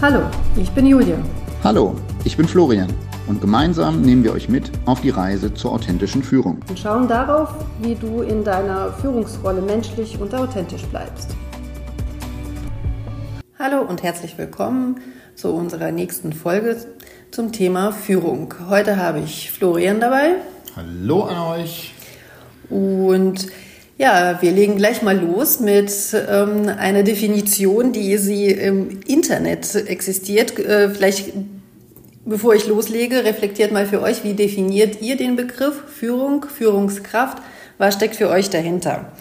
Hallo, ich bin Julia. Hallo, ich bin Florian und gemeinsam nehmen wir euch mit auf die Reise zur authentischen Führung. Und schauen darauf, wie du in deiner Führungsrolle menschlich und authentisch bleibst. Hallo und herzlich willkommen zu unserer nächsten Folge zum Thema Führung. Heute habe ich Florian dabei. Hallo an euch. Und ja, wir legen gleich mal los mit ähm, einer Definition, die sie im Internet existiert. Äh, vielleicht, bevor ich loslege, reflektiert mal für euch, wie definiert ihr den Begriff Führung, Führungskraft? Was steckt für euch dahinter?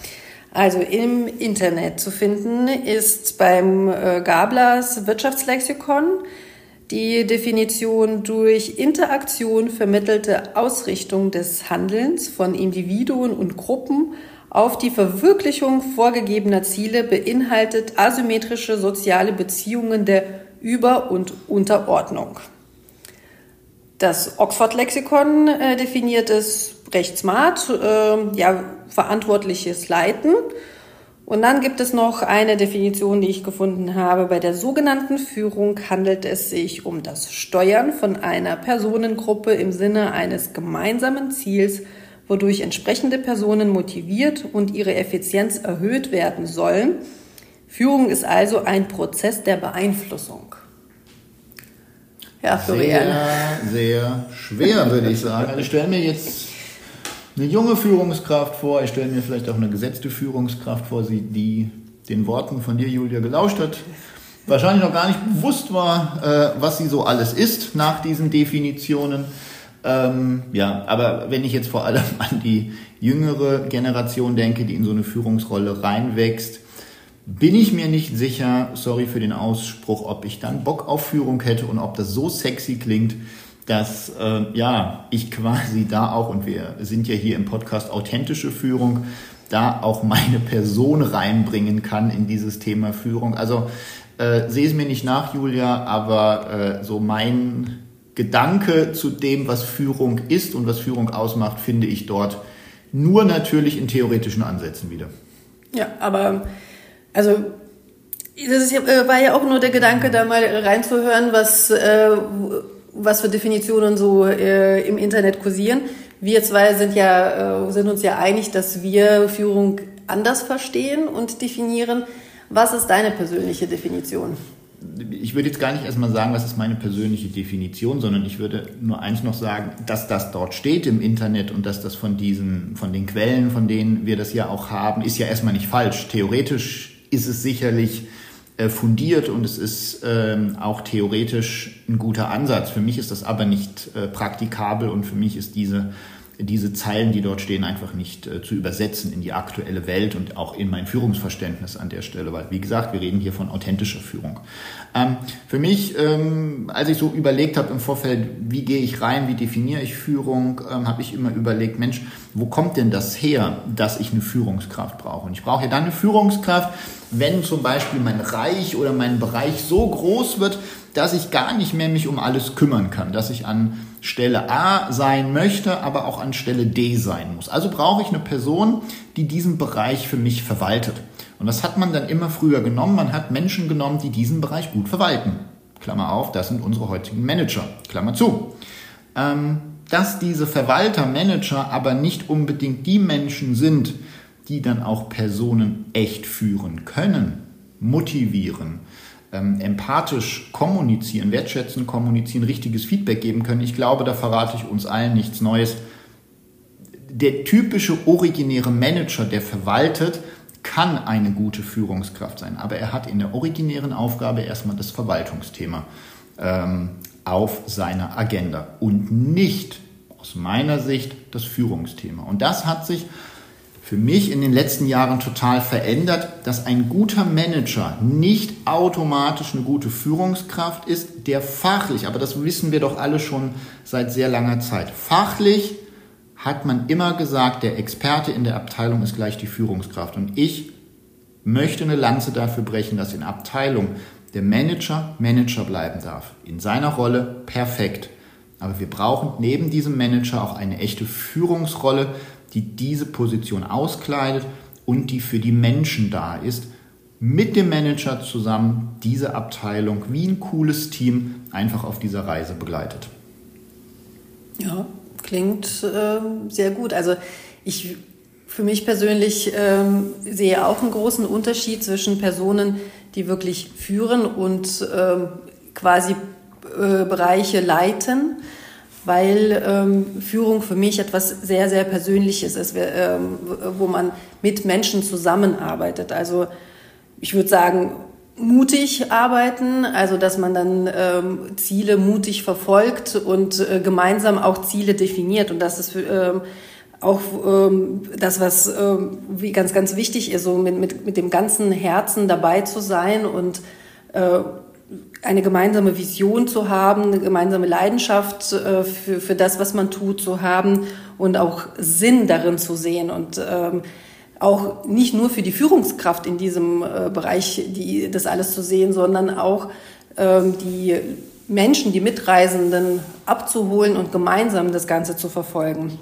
Also im Internet zu finden ist beim äh, Gablers Wirtschaftslexikon die Definition durch Interaktion vermittelte Ausrichtung des Handelns von Individuen und Gruppen auf die Verwirklichung vorgegebener Ziele beinhaltet asymmetrische soziale Beziehungen der Über- und Unterordnung. Das Oxford-Lexikon äh, definiert es recht smart, äh, ja, verantwortliches Leiten. Und dann gibt es noch eine Definition, die ich gefunden habe. Bei der sogenannten Führung handelt es sich um das Steuern von einer Personengruppe im Sinne eines gemeinsamen Ziels wodurch entsprechende Personen motiviert und ihre Effizienz erhöht werden sollen. Führung ist also ein Prozess der Beeinflussung. Ja, Florian. Sehr, sehr schwer, würde ich sagen. Also ich stelle mir jetzt eine junge Führungskraft vor, ich stelle mir vielleicht auch eine gesetzte Führungskraft vor, die den Worten von dir, Julia, gelauscht hat. Wahrscheinlich noch gar nicht bewusst war, äh, was sie so alles ist nach diesen Definitionen. Ähm, ja, aber wenn ich jetzt vor allem an die jüngere Generation denke, die in so eine Führungsrolle reinwächst, bin ich mir nicht sicher, sorry für den Ausspruch, ob ich dann Bock auf Führung hätte und ob das so sexy klingt, dass äh, ja ich quasi da auch und wir sind ja hier im Podcast authentische Führung, da auch meine Person reinbringen kann in dieses Thema Führung. Also äh, sehe es mir nicht nach, Julia, aber äh, so mein Gedanke zu dem, was Führung ist und was Führung ausmacht, finde ich dort nur natürlich in theoretischen Ansätzen wieder. Ja, aber also das ist, äh, war ja auch nur der Gedanke, da mal reinzuhören, was, äh, was für Definitionen so äh, im Internet kursieren. Wir zwei sind ja sind uns ja einig, dass wir Führung anders verstehen und definieren. Was ist deine persönliche Definition? Ich würde jetzt gar nicht erstmal sagen, was ist meine persönliche Definition, sondern ich würde nur eins noch sagen, dass das dort steht im Internet und dass das von diesen, von den Quellen, von denen wir das ja auch haben, ist ja erstmal nicht falsch. Theoretisch ist es sicherlich äh, fundiert und es ist ähm, auch theoretisch ein guter Ansatz. Für mich ist das aber nicht äh, praktikabel und für mich ist diese diese Zeilen, die dort stehen, einfach nicht äh, zu übersetzen in die aktuelle Welt und auch in mein Führungsverständnis an der Stelle, weil, wie gesagt, wir reden hier von authentischer Führung. Ähm, für mich, ähm, als ich so überlegt habe im Vorfeld, wie gehe ich rein, wie definiere ich Führung, ähm, habe ich immer überlegt, Mensch, wo kommt denn das her, dass ich eine Führungskraft brauche? Und ich brauche ja dann eine Führungskraft, wenn zum Beispiel mein Reich oder mein Bereich so groß wird, dass ich gar nicht mehr mich um alles kümmern kann, dass ich an Stelle A sein möchte, aber auch an Stelle D sein muss. Also brauche ich eine Person, die diesen Bereich für mich verwaltet. Und das hat man dann immer früher genommen. Man hat Menschen genommen, die diesen Bereich gut verwalten. Klammer auf, das sind unsere heutigen Manager. Klammer zu. Ähm, dass diese Verwalter, Manager aber nicht unbedingt die Menschen sind, die dann auch Personen echt führen können, motivieren, ähm, empathisch kommunizieren, wertschätzen kommunizieren, richtiges Feedback geben können, ich glaube, da verrate ich uns allen nichts Neues. Der typische originäre Manager, der verwaltet, kann eine gute Führungskraft sein, aber er hat in der originären Aufgabe erstmal das Verwaltungsthema ähm, auf seiner Agenda und nicht aus meiner Sicht das Führungsthema. Und das hat sich für mich in den letzten Jahren total verändert, dass ein guter Manager nicht automatisch eine gute Führungskraft ist, der fachlich, aber das wissen wir doch alle schon seit sehr langer Zeit, fachlich hat man immer gesagt, der Experte in der Abteilung ist gleich die Führungskraft. Und ich möchte eine Lanze dafür brechen, dass in Abteilung der Manager Manager bleiben darf. In seiner Rolle perfekt. Aber wir brauchen neben diesem Manager auch eine echte Führungsrolle, die diese Position auskleidet und die für die Menschen da ist mit dem Manager zusammen diese Abteilung wie ein cooles Team einfach auf dieser Reise begleitet. Ja, klingt äh, sehr gut. Also ich für mich persönlich ähm, sehe auch einen großen Unterschied zwischen Personen, die wirklich führen und ähm, quasi äh, Bereiche leiten, weil ähm, Führung für mich etwas sehr, sehr Persönliches ist, ähm, wo man mit Menschen zusammenarbeitet. Also ich würde sagen, mutig arbeiten, also dass man dann ähm, Ziele mutig verfolgt und äh, gemeinsam auch Ziele definiert. Und das ist ähm, auch ähm, das, was ähm, wie ganz, ganz wichtig ist, so mit, mit, mit dem ganzen Herzen dabei zu sein und äh, eine gemeinsame Vision zu haben, eine gemeinsame Leidenschaft äh, für, für das, was man tut, zu haben und auch Sinn darin zu sehen und ähm, auch nicht nur für die Führungskraft in diesem äh, Bereich die, das alles zu sehen, sondern auch ähm, die Menschen, die Mitreisenden abzuholen und gemeinsam das Ganze zu verfolgen.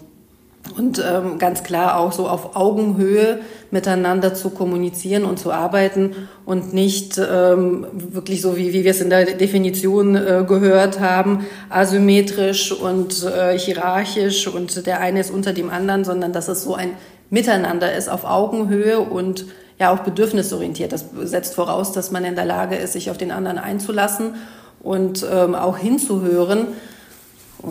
Und ähm, ganz klar auch so auf Augenhöhe miteinander zu kommunizieren und zu arbeiten und nicht ähm, wirklich so, wie, wie wir es in der Definition äh, gehört haben, asymmetrisch und äh, hierarchisch und der eine ist unter dem anderen, sondern dass es so ein Miteinander ist auf Augenhöhe und ja auch bedürfnisorientiert. Das setzt voraus, dass man in der Lage ist, sich auf den anderen einzulassen und ähm, auch hinzuhören.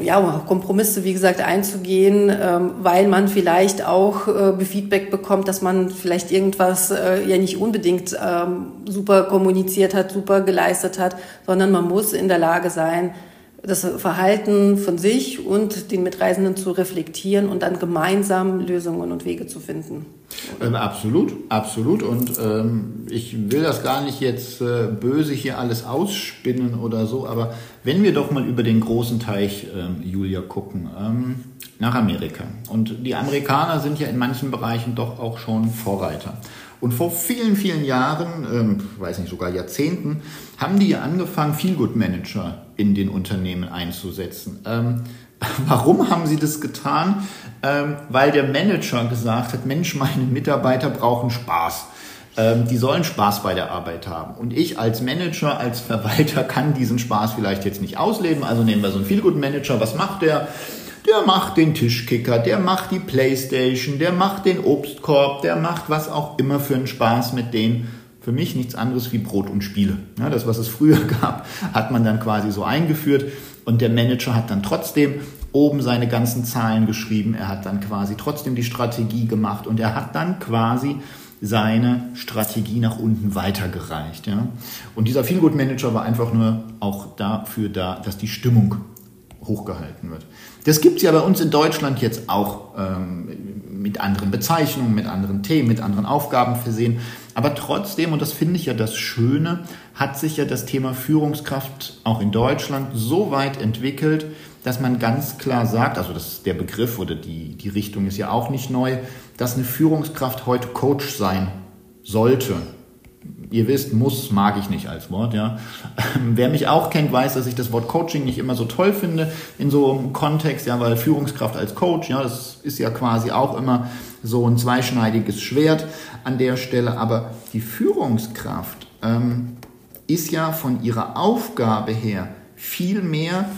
Ja, um Kompromisse, wie gesagt, einzugehen, ähm, weil man vielleicht auch äh, Feedback bekommt, dass man vielleicht irgendwas äh, ja nicht unbedingt ähm, super kommuniziert hat, super geleistet hat, sondern man muss in der Lage sein, das Verhalten von sich und den Mitreisenden zu reflektieren und dann gemeinsam Lösungen und Wege zu finden. Ähm, absolut, absolut. Und ähm, ich will das gar nicht jetzt äh, böse hier alles ausspinnen oder so, aber wenn wir doch mal über den großen Teich, äh, Julia, gucken, ähm, nach Amerika. Und die Amerikaner sind ja in manchen Bereichen doch auch schon Vorreiter. Und vor vielen, vielen Jahren, ähm, weiß nicht, sogar Jahrzehnten, haben die angefangen, Feelgood-Manager in den Unternehmen einzusetzen. Ähm, warum haben sie das getan? Ähm, weil der Manager gesagt hat, Mensch, meine Mitarbeiter brauchen Spaß. Ähm, die sollen Spaß bei der Arbeit haben. Und ich als Manager, als Verwalter kann diesen Spaß vielleicht jetzt nicht ausleben. Also nehmen wir so einen Feelgood-Manager. Was macht der? Der macht den Tischkicker, der macht die Playstation, der macht den Obstkorb, der macht was auch immer für einen Spaß mit denen. Für mich nichts anderes wie Brot und Spiele. Ja, das, was es früher gab, hat man dann quasi so eingeführt und der Manager hat dann trotzdem oben seine ganzen Zahlen geschrieben. Er hat dann quasi trotzdem die Strategie gemacht und er hat dann quasi seine Strategie nach unten weitergereicht. Ja. Und dieser Feelgood Manager war einfach nur auch dafür da, dass die Stimmung hochgehalten wird. Das gibt es ja bei uns in Deutschland jetzt auch ähm, mit anderen Bezeichnungen, mit anderen Themen, mit anderen Aufgaben versehen. Aber trotzdem, und das finde ich ja das Schöne, hat sich ja das Thema Führungskraft auch in Deutschland so weit entwickelt, dass man ganz klar sagt, also das, der Begriff oder die, die Richtung ist ja auch nicht neu, dass eine Führungskraft heute Coach sein sollte ihr wisst, muss mag ich nicht als Wort, ja. Wer mich auch kennt, weiß, dass ich das Wort Coaching nicht immer so toll finde in so einem Kontext, ja, weil Führungskraft als Coach, ja, das ist ja quasi auch immer so ein zweischneidiges Schwert an der Stelle. Aber die Führungskraft ähm, ist ja von ihrer Aufgabe her viel mehr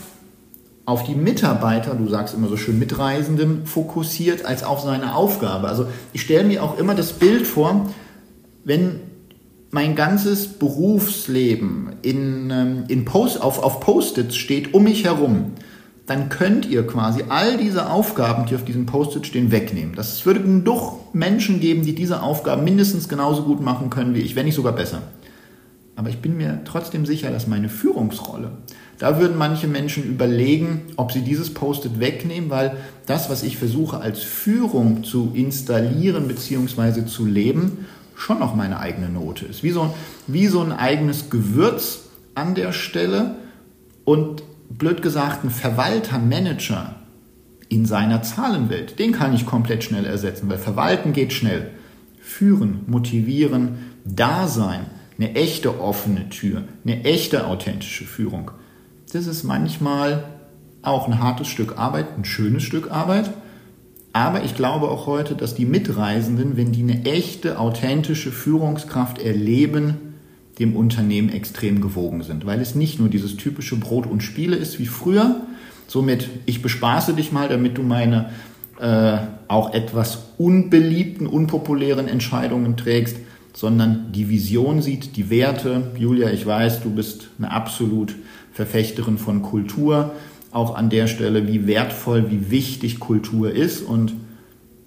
auf die Mitarbeiter, du sagst immer so schön Mitreisenden, fokussiert als auf seine Aufgabe. Also ich stelle mir auch immer das Bild vor, wenn mein ganzes Berufsleben in, ähm, in Post, auf, auf Post-its steht um mich herum, dann könnt ihr quasi all diese Aufgaben, die auf diesem Post-it stehen, wegnehmen. Das würde doch Menschen geben, die diese Aufgaben mindestens genauso gut machen können wie ich, wenn nicht sogar besser. Aber ich bin mir trotzdem sicher, dass meine Führungsrolle, da würden manche Menschen überlegen, ob sie dieses Post-it wegnehmen, weil das, was ich versuche als Führung zu installieren bzw. zu leben, schon noch meine eigene Note ist. Wie so, wie so ein eigenes Gewürz an der Stelle und blöd gesagt, ein Verwalter, Manager in seiner Zahlenwelt, den kann ich komplett schnell ersetzen, weil Verwalten geht schnell. Führen, motivieren, da sein, eine echte offene Tür, eine echte authentische Führung. Das ist manchmal auch ein hartes Stück Arbeit, ein schönes Stück Arbeit, Aber ich glaube auch heute, dass die Mitreisenden, wenn die eine echte, authentische Führungskraft erleben, dem Unternehmen extrem gewogen sind, weil es nicht nur dieses typische Brot und Spiele ist wie früher, somit ich bespaße dich mal, damit du meine äh, auch etwas unbeliebten, unpopulären Entscheidungen trägst, sondern die Vision sieht, die Werte. Julia, ich weiß, du bist eine absolut Verfechterin von Kultur, auch an der Stelle, wie wertvoll, wie wichtig Kultur ist und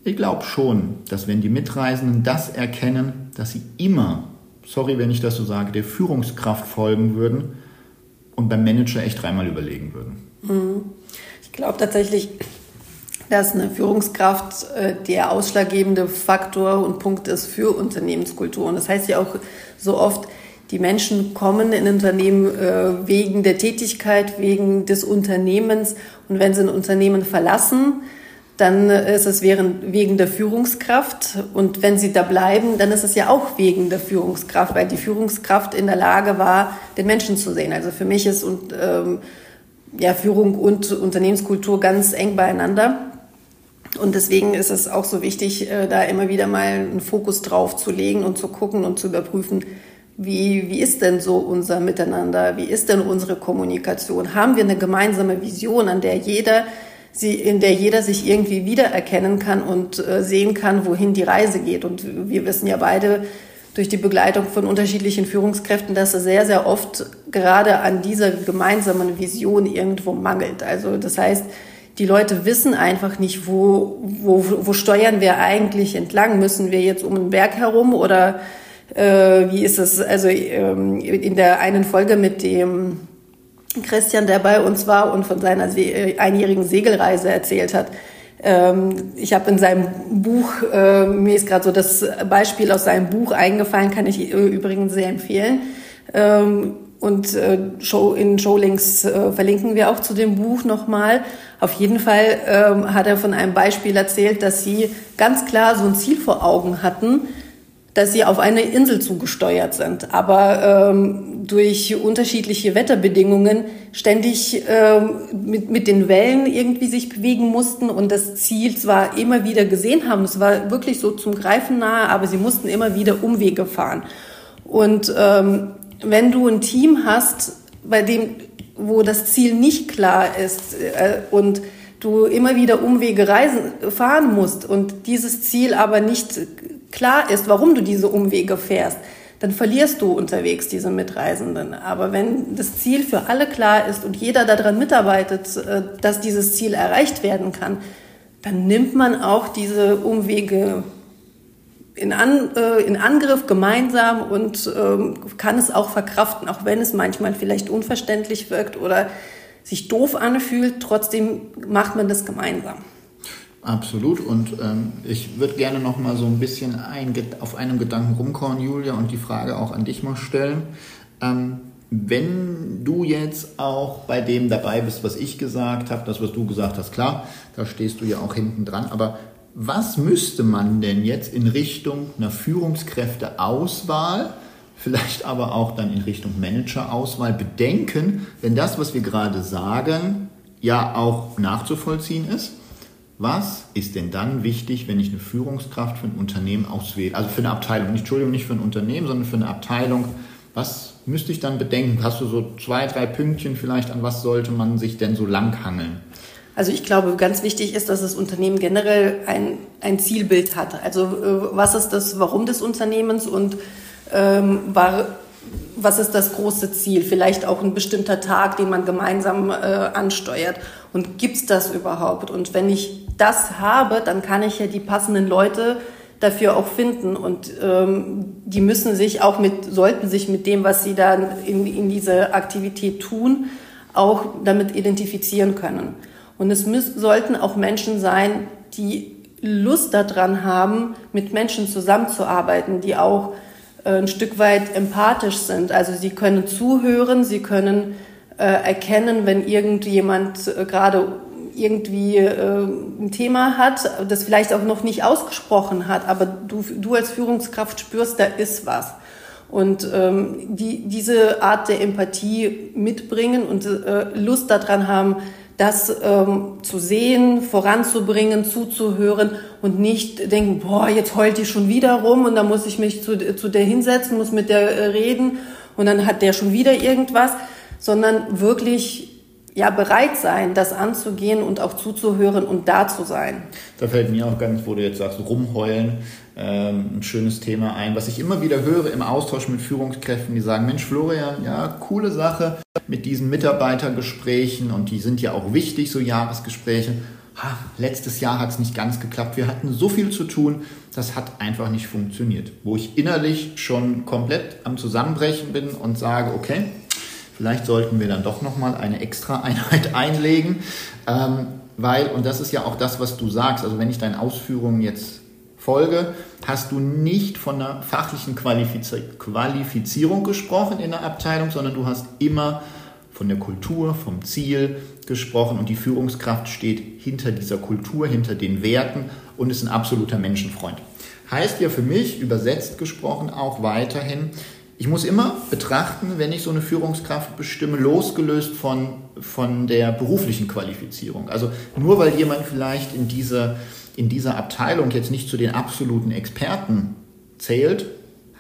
ich glaube schon, dass wenn die Mitreisenden das erkennen, dass sie immer sorry, wenn ich das so sage, der Führungskraft folgen würden und beim Manager echt dreimal überlegen würden. Mhm. Ich glaube tatsächlich, dass eine Führungskraft äh, der ausschlaggebende Faktor und Punkt ist für Unternehmenskultur. Und das heißt ja auch so oft, die Menschen kommen in Unternehmen äh, wegen der Tätigkeit, wegen des Unternehmens. Und wenn sie ein Unternehmen verlassen, dann ist es wegen der Führungskraft. Und wenn sie da bleiben, dann ist es ja auch wegen der Führungskraft, weil die Führungskraft in der Lage war, den Menschen zu sehen. Also für mich ist und, ähm, ja, Führung und Unternehmenskultur ganz eng beieinander. Und deswegen ist es auch so wichtig, äh, da immer wieder mal einen Fokus drauf zu legen und zu gucken und zu überprüfen, wie, wie ist denn so unser Miteinander? Wie ist denn unsere Kommunikation? Haben wir eine gemeinsame Vision, an der jeder sie, in der jeder sich irgendwie wiedererkennen kann und äh, sehen kann, wohin die Reise geht. Und wir wissen ja beide durch die Begleitung von unterschiedlichen Führungskräften, dass es sehr, sehr oft gerade an dieser gemeinsamen Vision irgendwo mangelt. Also das heißt, die Leute wissen einfach nicht, wo, wo, wo steuern wir eigentlich entlang? Müssen wir jetzt um den Berg herum oder äh, wie ist es? Also ähm, in der einen Folge mit dem Christian, der bei uns war und von seiner äh, einjährigen Segelreise erzählt hat. Ähm, ich habe in seinem Buch, äh, mir ist gerade so das Beispiel aus seinem Buch eingefallen, kann ich übrigens sehr empfehlen. Ähm, und äh, in Showlinks verlinken wir auch zu dem Buch nochmal. Auf jeden Fall ähm, hat er von einem Beispiel erzählt, dass sie ganz klar so ein Ziel vor Augen hatten, dass sie auf eine Insel zugesteuert sind, aber ähm, durch unterschiedliche Wetterbedingungen ständig ähm, mit, mit den Wellen irgendwie sich bewegen mussten und das Ziel zwar immer wieder gesehen haben, es war wirklich so zum Greifen nahe, aber sie mussten immer wieder Umwege fahren. Und ähm, wenn du ein Team hast, bei dem, wo das Ziel nicht klar ist äh, und du immer wieder Umwege reisen, fahren musst und dieses Ziel aber nicht klar ist, warum du diese Umwege fährst, dann verlierst du unterwegs diese Mitreisenden. Aber wenn das Ziel für alle klar ist und jeder daran mitarbeitet, äh, dass dieses Ziel erreicht werden kann, dann nimmt man auch diese Umwege in, An, äh, in Angriff gemeinsam und ähm, kann es auch verkraften, auch wenn es manchmal vielleicht unverständlich wirkt oder sich doof anfühlt. Trotzdem macht man das gemeinsam. Absolut. Und ähm, ich würde gerne noch mal so ein bisschen ein, auf einem Gedanken rumkommen, Julia, und die Frage auch an dich mal stellen. Ähm, wenn du jetzt auch bei dem dabei bist, was ich gesagt habe, das, was du gesagt hast, klar, da stehst du ja auch hinten dran, aber was müsste man denn jetzt in Richtung einer Führungskräfteauswahl, vielleicht aber auch dann in Richtung Managerauswahl bedenken, wenn das, was wir gerade sagen, ja auch nachzuvollziehen ist? Was ist denn dann wichtig, wenn ich eine Führungskraft für ein Unternehmen auswähle? Also für eine Abteilung, nicht, Entschuldigung, nicht für ein Unternehmen, sondern für eine Abteilung. Was müsste ich dann bedenken? Hast du so zwei, drei Pünktchen vielleicht, an was sollte man sich denn so langhangeln? Also ich glaube, ganz wichtig ist, dass das Unternehmen generell ein, ein Zielbild hat. Also äh, was ist das Warum des Unternehmens und ähm, war, was ist das große Ziel? Vielleicht auch ein bestimmter Tag, den man gemeinsam äh, ansteuert. Und gibt es das überhaupt? Und wenn ich das habe, dann kann ich ja die passenden Leute dafür auch finden. Und ähm, die müssen sich auch mit, sollten sich mit dem, was sie dann in, in diese Aktivität tun, auch damit identifizieren können. Und es müssen, sollten auch Menschen sein, die Lust daran haben, mit Menschen zusammenzuarbeiten, die auch äh, ein Stück weit empathisch sind. Also sie können zuhören, sie können äh, erkennen, wenn irgendjemand äh, gerade irgendwie äh, ein Thema hat, das vielleicht auch noch nicht ausgesprochen hat, aber du, du als Führungskraft spürst, da ist was. Und ähm, die, diese Art der Empathie mitbringen und äh, Lust daran haben, das ähm, zu sehen, voranzubringen, zuzuhören und nicht denken, boah, jetzt heult die schon wieder rum und dann muss ich mich zu, zu der hinsetzen, muss mit der äh, reden und dann hat der schon wieder irgendwas, sondern wirklich ja, bereit sein, das anzugehen und auch zuzuhören und da zu sein. Da fällt mir auch ganz, wo du jetzt sagst, rumheulen, ähm, ein schönes Thema ein, was ich immer wieder höre im Austausch mit Führungskräften, die sagen, Mensch, Florian, ja, coole Sache mit diesen Mitarbeitergesprächen und die sind ja auch wichtig, so Jahresgespräche. Ha, letztes Jahr hat es nicht ganz geklappt. Wir hatten so viel zu tun, das hat einfach nicht funktioniert. Wo ich innerlich schon komplett am Zusammenbrechen bin und sage, okay, vielleicht sollten wir dann doch nochmal eine extra Einheit einlegen. Ähm, weil, und das ist ja auch das, was du sagst, also wenn ich deinen Ausführungen jetzt Folge hast du nicht von einer fachlichen Qualifizierung gesprochen in der Abteilung, sondern du hast immer von der Kultur, vom Ziel gesprochen und die Führungskraft steht hinter dieser Kultur, hinter den Werten und ist ein absoluter Menschenfreund. Heißt ja für mich, übersetzt gesprochen, auch weiterhin, ich muss immer betrachten, wenn ich so eine Führungskraft bestimme, losgelöst von, von der beruflichen Qualifizierung. Also nur weil jemand vielleicht in dieser in dieser Abteilung jetzt nicht zu den absoluten Experten zählt,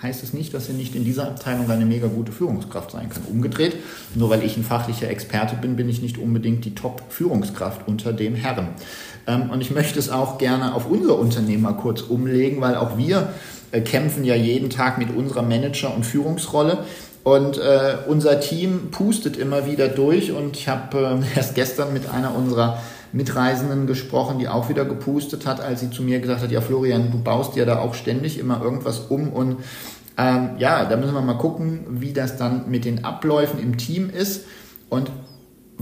heißt es nicht, dass er nicht in dieser Abteilung eine mega gute Führungskraft sein kann. Umgedreht, nur weil ich ein fachlicher Experte bin, bin ich nicht unbedingt die Top-Führungskraft unter den Herren. Ähm, und ich möchte es auch gerne auf unser Unternehmen mal kurz umlegen, weil auch wir äh, kämpfen ja jeden Tag mit unserer Manager- und Führungsrolle. Und äh, unser Team pustet immer wieder durch. Und ich habe äh, erst gestern mit einer unserer Mitreisenden gesprochen, die auch wieder gepustet hat, als sie zu mir gesagt hat, ja Florian, du baust ja da auch ständig immer irgendwas um und ähm, ja, da müssen wir mal gucken, wie das dann mit den Abläufen im Team ist und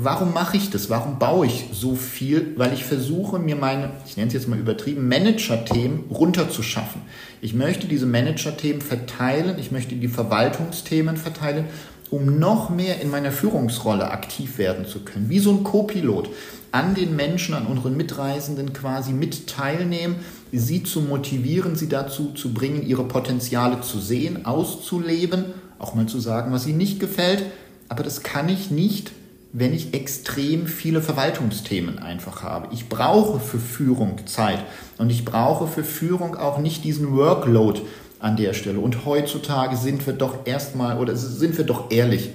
warum mache ich das? Warum baue ich so viel? Weil ich versuche, mir meine, ich nenne es jetzt mal übertrieben, Manager-Themen runterzuschaffen. Ich möchte diese Manager-Themen verteilen, ich möchte die Verwaltungsthemen verteilen, um noch mehr in meiner Führungsrolle aktiv werden zu können. Wie so ein Co-Pilot an den Menschen, an unseren Mitreisenden quasi mit teilnehmen, sie zu motivieren, sie dazu zu bringen, ihre Potenziale zu sehen, auszuleben, auch mal zu sagen, was ihnen nicht gefällt. Aber das kann ich nicht, wenn ich extrem viele Verwaltungsthemen einfach habe. Ich brauche für Führung Zeit und ich brauche für Führung auch nicht diesen Workload an der Stelle. Und heutzutage sind wir doch erstmal, oder sind wir doch ehrlich,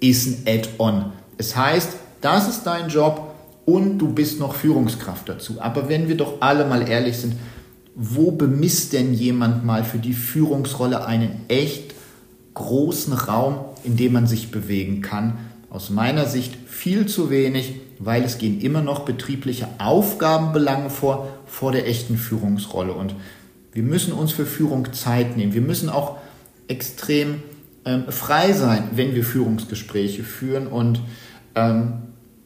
ist ein Add-on. Es heißt, das ist dein Job, und du bist noch Führungskraft dazu. Aber wenn wir doch alle mal ehrlich sind, wo bemisst denn jemand mal für die Führungsrolle einen echt großen Raum, in dem man sich bewegen kann? Aus meiner Sicht viel zu wenig, weil es gehen immer noch betriebliche Aufgabenbelange vor, vor der echten Führungsrolle. Und wir müssen uns für Führung Zeit nehmen. Wir müssen auch extrem ähm, frei sein, wenn wir Führungsgespräche führen. Und ähm,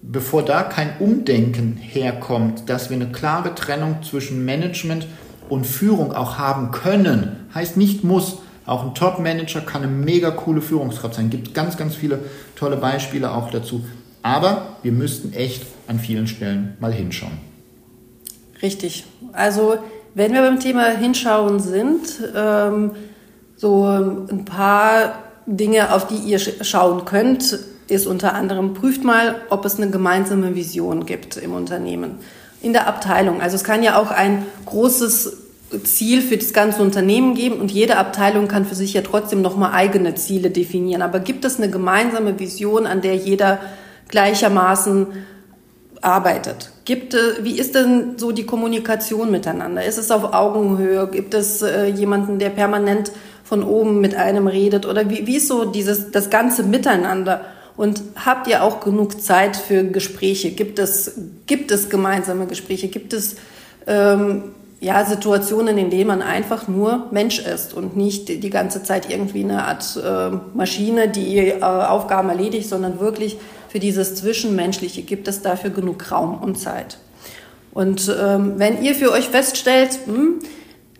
bevor da kein Umdenken herkommt, dass wir eine klare Trennung zwischen Management und Führung auch haben können, heißt nicht muss. Auch ein Top-Manager kann eine mega coole Führungskraft sein. Gibt ganz, ganz viele tolle Beispiele auch dazu. Aber wir müssten echt an vielen Stellen mal hinschauen. Richtig. Also wenn wir beim Thema Hinschauen sind, ähm, so ein paar Dinge, auf die ihr schauen könnt, ist unter anderem, prüft mal, ob es eine gemeinsame Vision gibt im Unternehmen, in der Abteilung. Also es kann ja auch ein großes Ziel für das ganze Unternehmen geben und jede Abteilung kann für sich ja trotzdem nochmal eigene Ziele definieren. Aber gibt es eine gemeinsame Vision, an der jeder gleichermaßen arbeitet? Gibt, wie ist denn so die Kommunikation miteinander? Ist es auf Augenhöhe? Gibt es äh, jemanden, der permanent von oben mit einem redet? Oder wie, wie ist so dieses, das ganze Miteinander? Und habt ihr auch genug Zeit für Gespräche? Gibt es, gibt es gemeinsame Gespräche? Gibt es ähm, ja, Situationen, in denen man einfach nur Mensch ist und nicht die ganze Zeit irgendwie eine Art äh, Maschine, die äh, Aufgaben erledigt, sondern wirklich für dieses Zwischenmenschliche gibt es dafür genug Raum und Zeit. Und ähm, wenn ihr für euch feststellt, hm,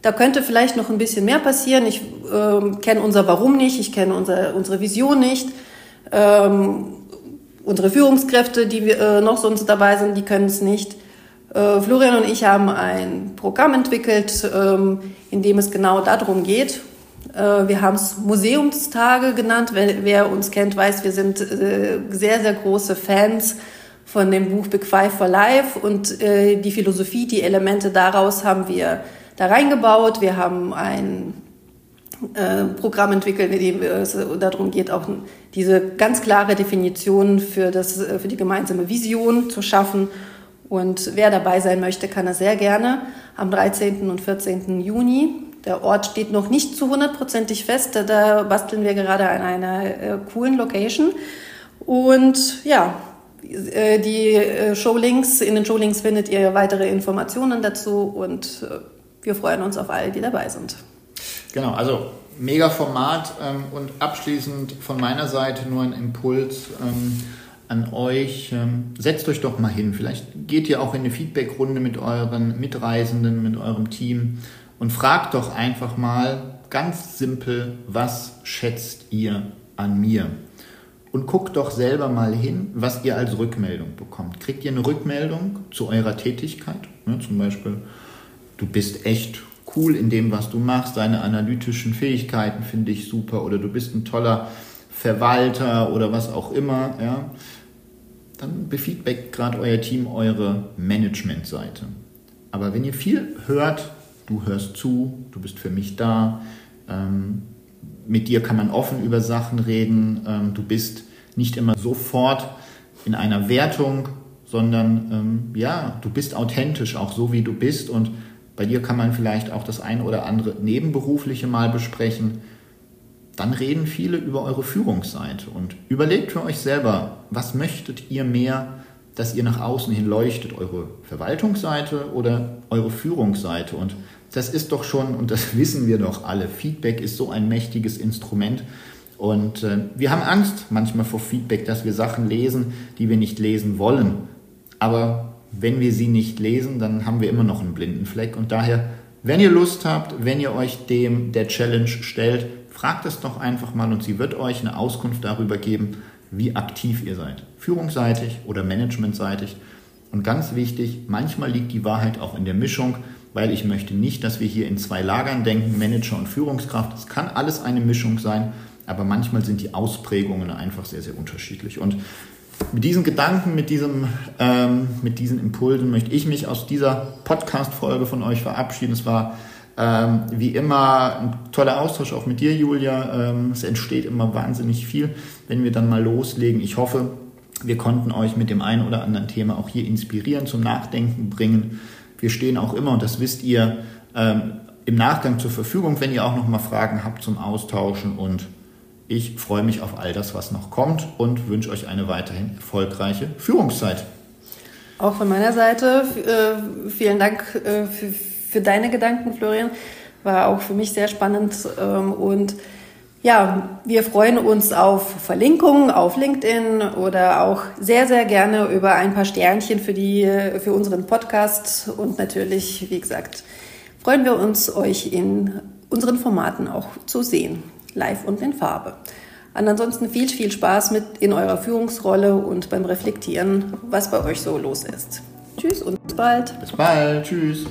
da könnte vielleicht noch ein bisschen mehr passieren, ich äh, kenne unser Warum nicht, ich kenne unser, unsere Vision nicht, ähm, unsere Führungskräfte, die wir, äh, noch sonst dabei sind, die können es nicht. Äh, Florian und ich haben ein Programm entwickelt, ähm, in dem es genau darum geht. Äh, wir haben es Museumstage genannt. Wer, wer, uns kennt, weiß, wir sind äh, sehr, sehr große Fans von dem Buch Five for Life und äh, die Philosophie, die Elemente daraus haben wir da reingebaut. Wir haben ein Programm entwickelt, in dem es darum geht, auch diese ganz klare Definition für, das, für die gemeinsame Vision zu schaffen. Und wer dabei sein möchte, kann das sehr gerne am 13. und 14. Juni. Der Ort steht noch nicht zu hundertprozentig fest. Da basteln wir gerade an einer äh, coolen Location. Und ja, äh, die äh, Showlinks, in den Showlinks findet ihr weitere Informationen dazu und äh, wir freuen uns auf alle, die dabei sind. Genau, also mega Format ähm, und abschließend von meiner Seite nur ein Impuls ähm, an euch. Ähm, setzt euch doch mal hin. Vielleicht geht ihr auch in eine Feedbackrunde mit euren Mitreisenden, mit eurem Team und fragt doch einfach mal ganz simpel, was schätzt ihr an mir? und guckt doch selber mal hin, was ihr als Rückmeldung bekommt. Kriegt ihr eine Rückmeldung zu eurer Tätigkeit? Ne, zum Beispiel, du bist echt cool in dem, was du machst, deine analytischen Fähigkeiten finde ich super oder du bist ein toller Verwalter oder was auch immer, ja, dann befeedbackt gerade euer Team eure Managementseite. Aber wenn ihr viel hört, du hörst zu, du bist für mich da, ähm, mit dir kann man offen über Sachen reden. Ähm, du bist nicht immer sofort in einer Wertung, sondern ähm, ja, du bist authentisch, auch so wie du bist. Und bei dir kann man vielleicht auch das eine oder andere Nebenberufliche mal besprechen. Dann reden viele über eure Führungsseite und überlegt für euch selber, was möchtet ihr mehr, dass ihr nach außen hin leuchtet, eure Verwaltungsseite oder eure Führungsseite. Und das ist doch schon, und das wissen wir doch alle, Feedback ist so ein mächtiges Instrument. Und äh, wir haben Angst manchmal vor Feedback, dass wir Sachen lesen, die wir nicht lesen wollen. Aber wenn wir sie nicht lesen, dann haben wir immer noch einen blinden Fleck. Und daher, wenn ihr Lust habt, wenn ihr euch dem der Challenge stellt, fragt es doch einfach mal und sie wird euch eine Auskunft darüber geben, wie aktiv ihr seid. Führungsseitig oder managementseitig. Und ganz wichtig, manchmal liegt die Wahrheit auch in der Mischung weil ich möchte nicht, dass wir hier in zwei Lagern denken, Manager und Führungskraft. Es kann alles eine Mischung sein, aber manchmal sind die Ausprägungen einfach sehr, sehr unterschiedlich. Und mit diesen Gedanken, mit, diesem, ähm, mit diesen Impulsen möchte ich mich aus dieser Podcast-Folge von euch verabschieden. Es war ähm, wie immer ein toller Austausch auch mit dir, Julia. Ähm, es entsteht immer wahnsinnig viel, wenn wir dann mal loslegen. Ich hoffe, wir konnten euch mit dem einen oder anderen Thema auch hier inspirieren, zum Nachdenken bringen. Wir stehen auch immer, und das wisst ihr, ähm, im Nachgang zur Verfügung, wenn ihr auch noch mal Fragen habt zum Austauschen. Und ich freue mich auf all das, was noch kommt und wünsche euch eine weiterhin erfolgreiche Führungszeit. Auch von meiner Seite äh, vielen Dank äh, für, für, deine Gedanken, Florian. War auch für mich sehr spannend ähm, und ja, wir freuen uns auf Verlinkungen auf LinkedIn oder auch sehr, sehr gerne über ein paar Sternchen für, die, für unseren Podcast. Und natürlich, wie gesagt, freuen wir uns, euch in unseren Formaten auch zu sehen, live und in Farbe. Und ansonsten viel, viel Spaß mit in eurer Führungsrolle und beim Reflektieren, was bei euch so los ist. Tschüss und bis bald. Bis bald. Tschüss.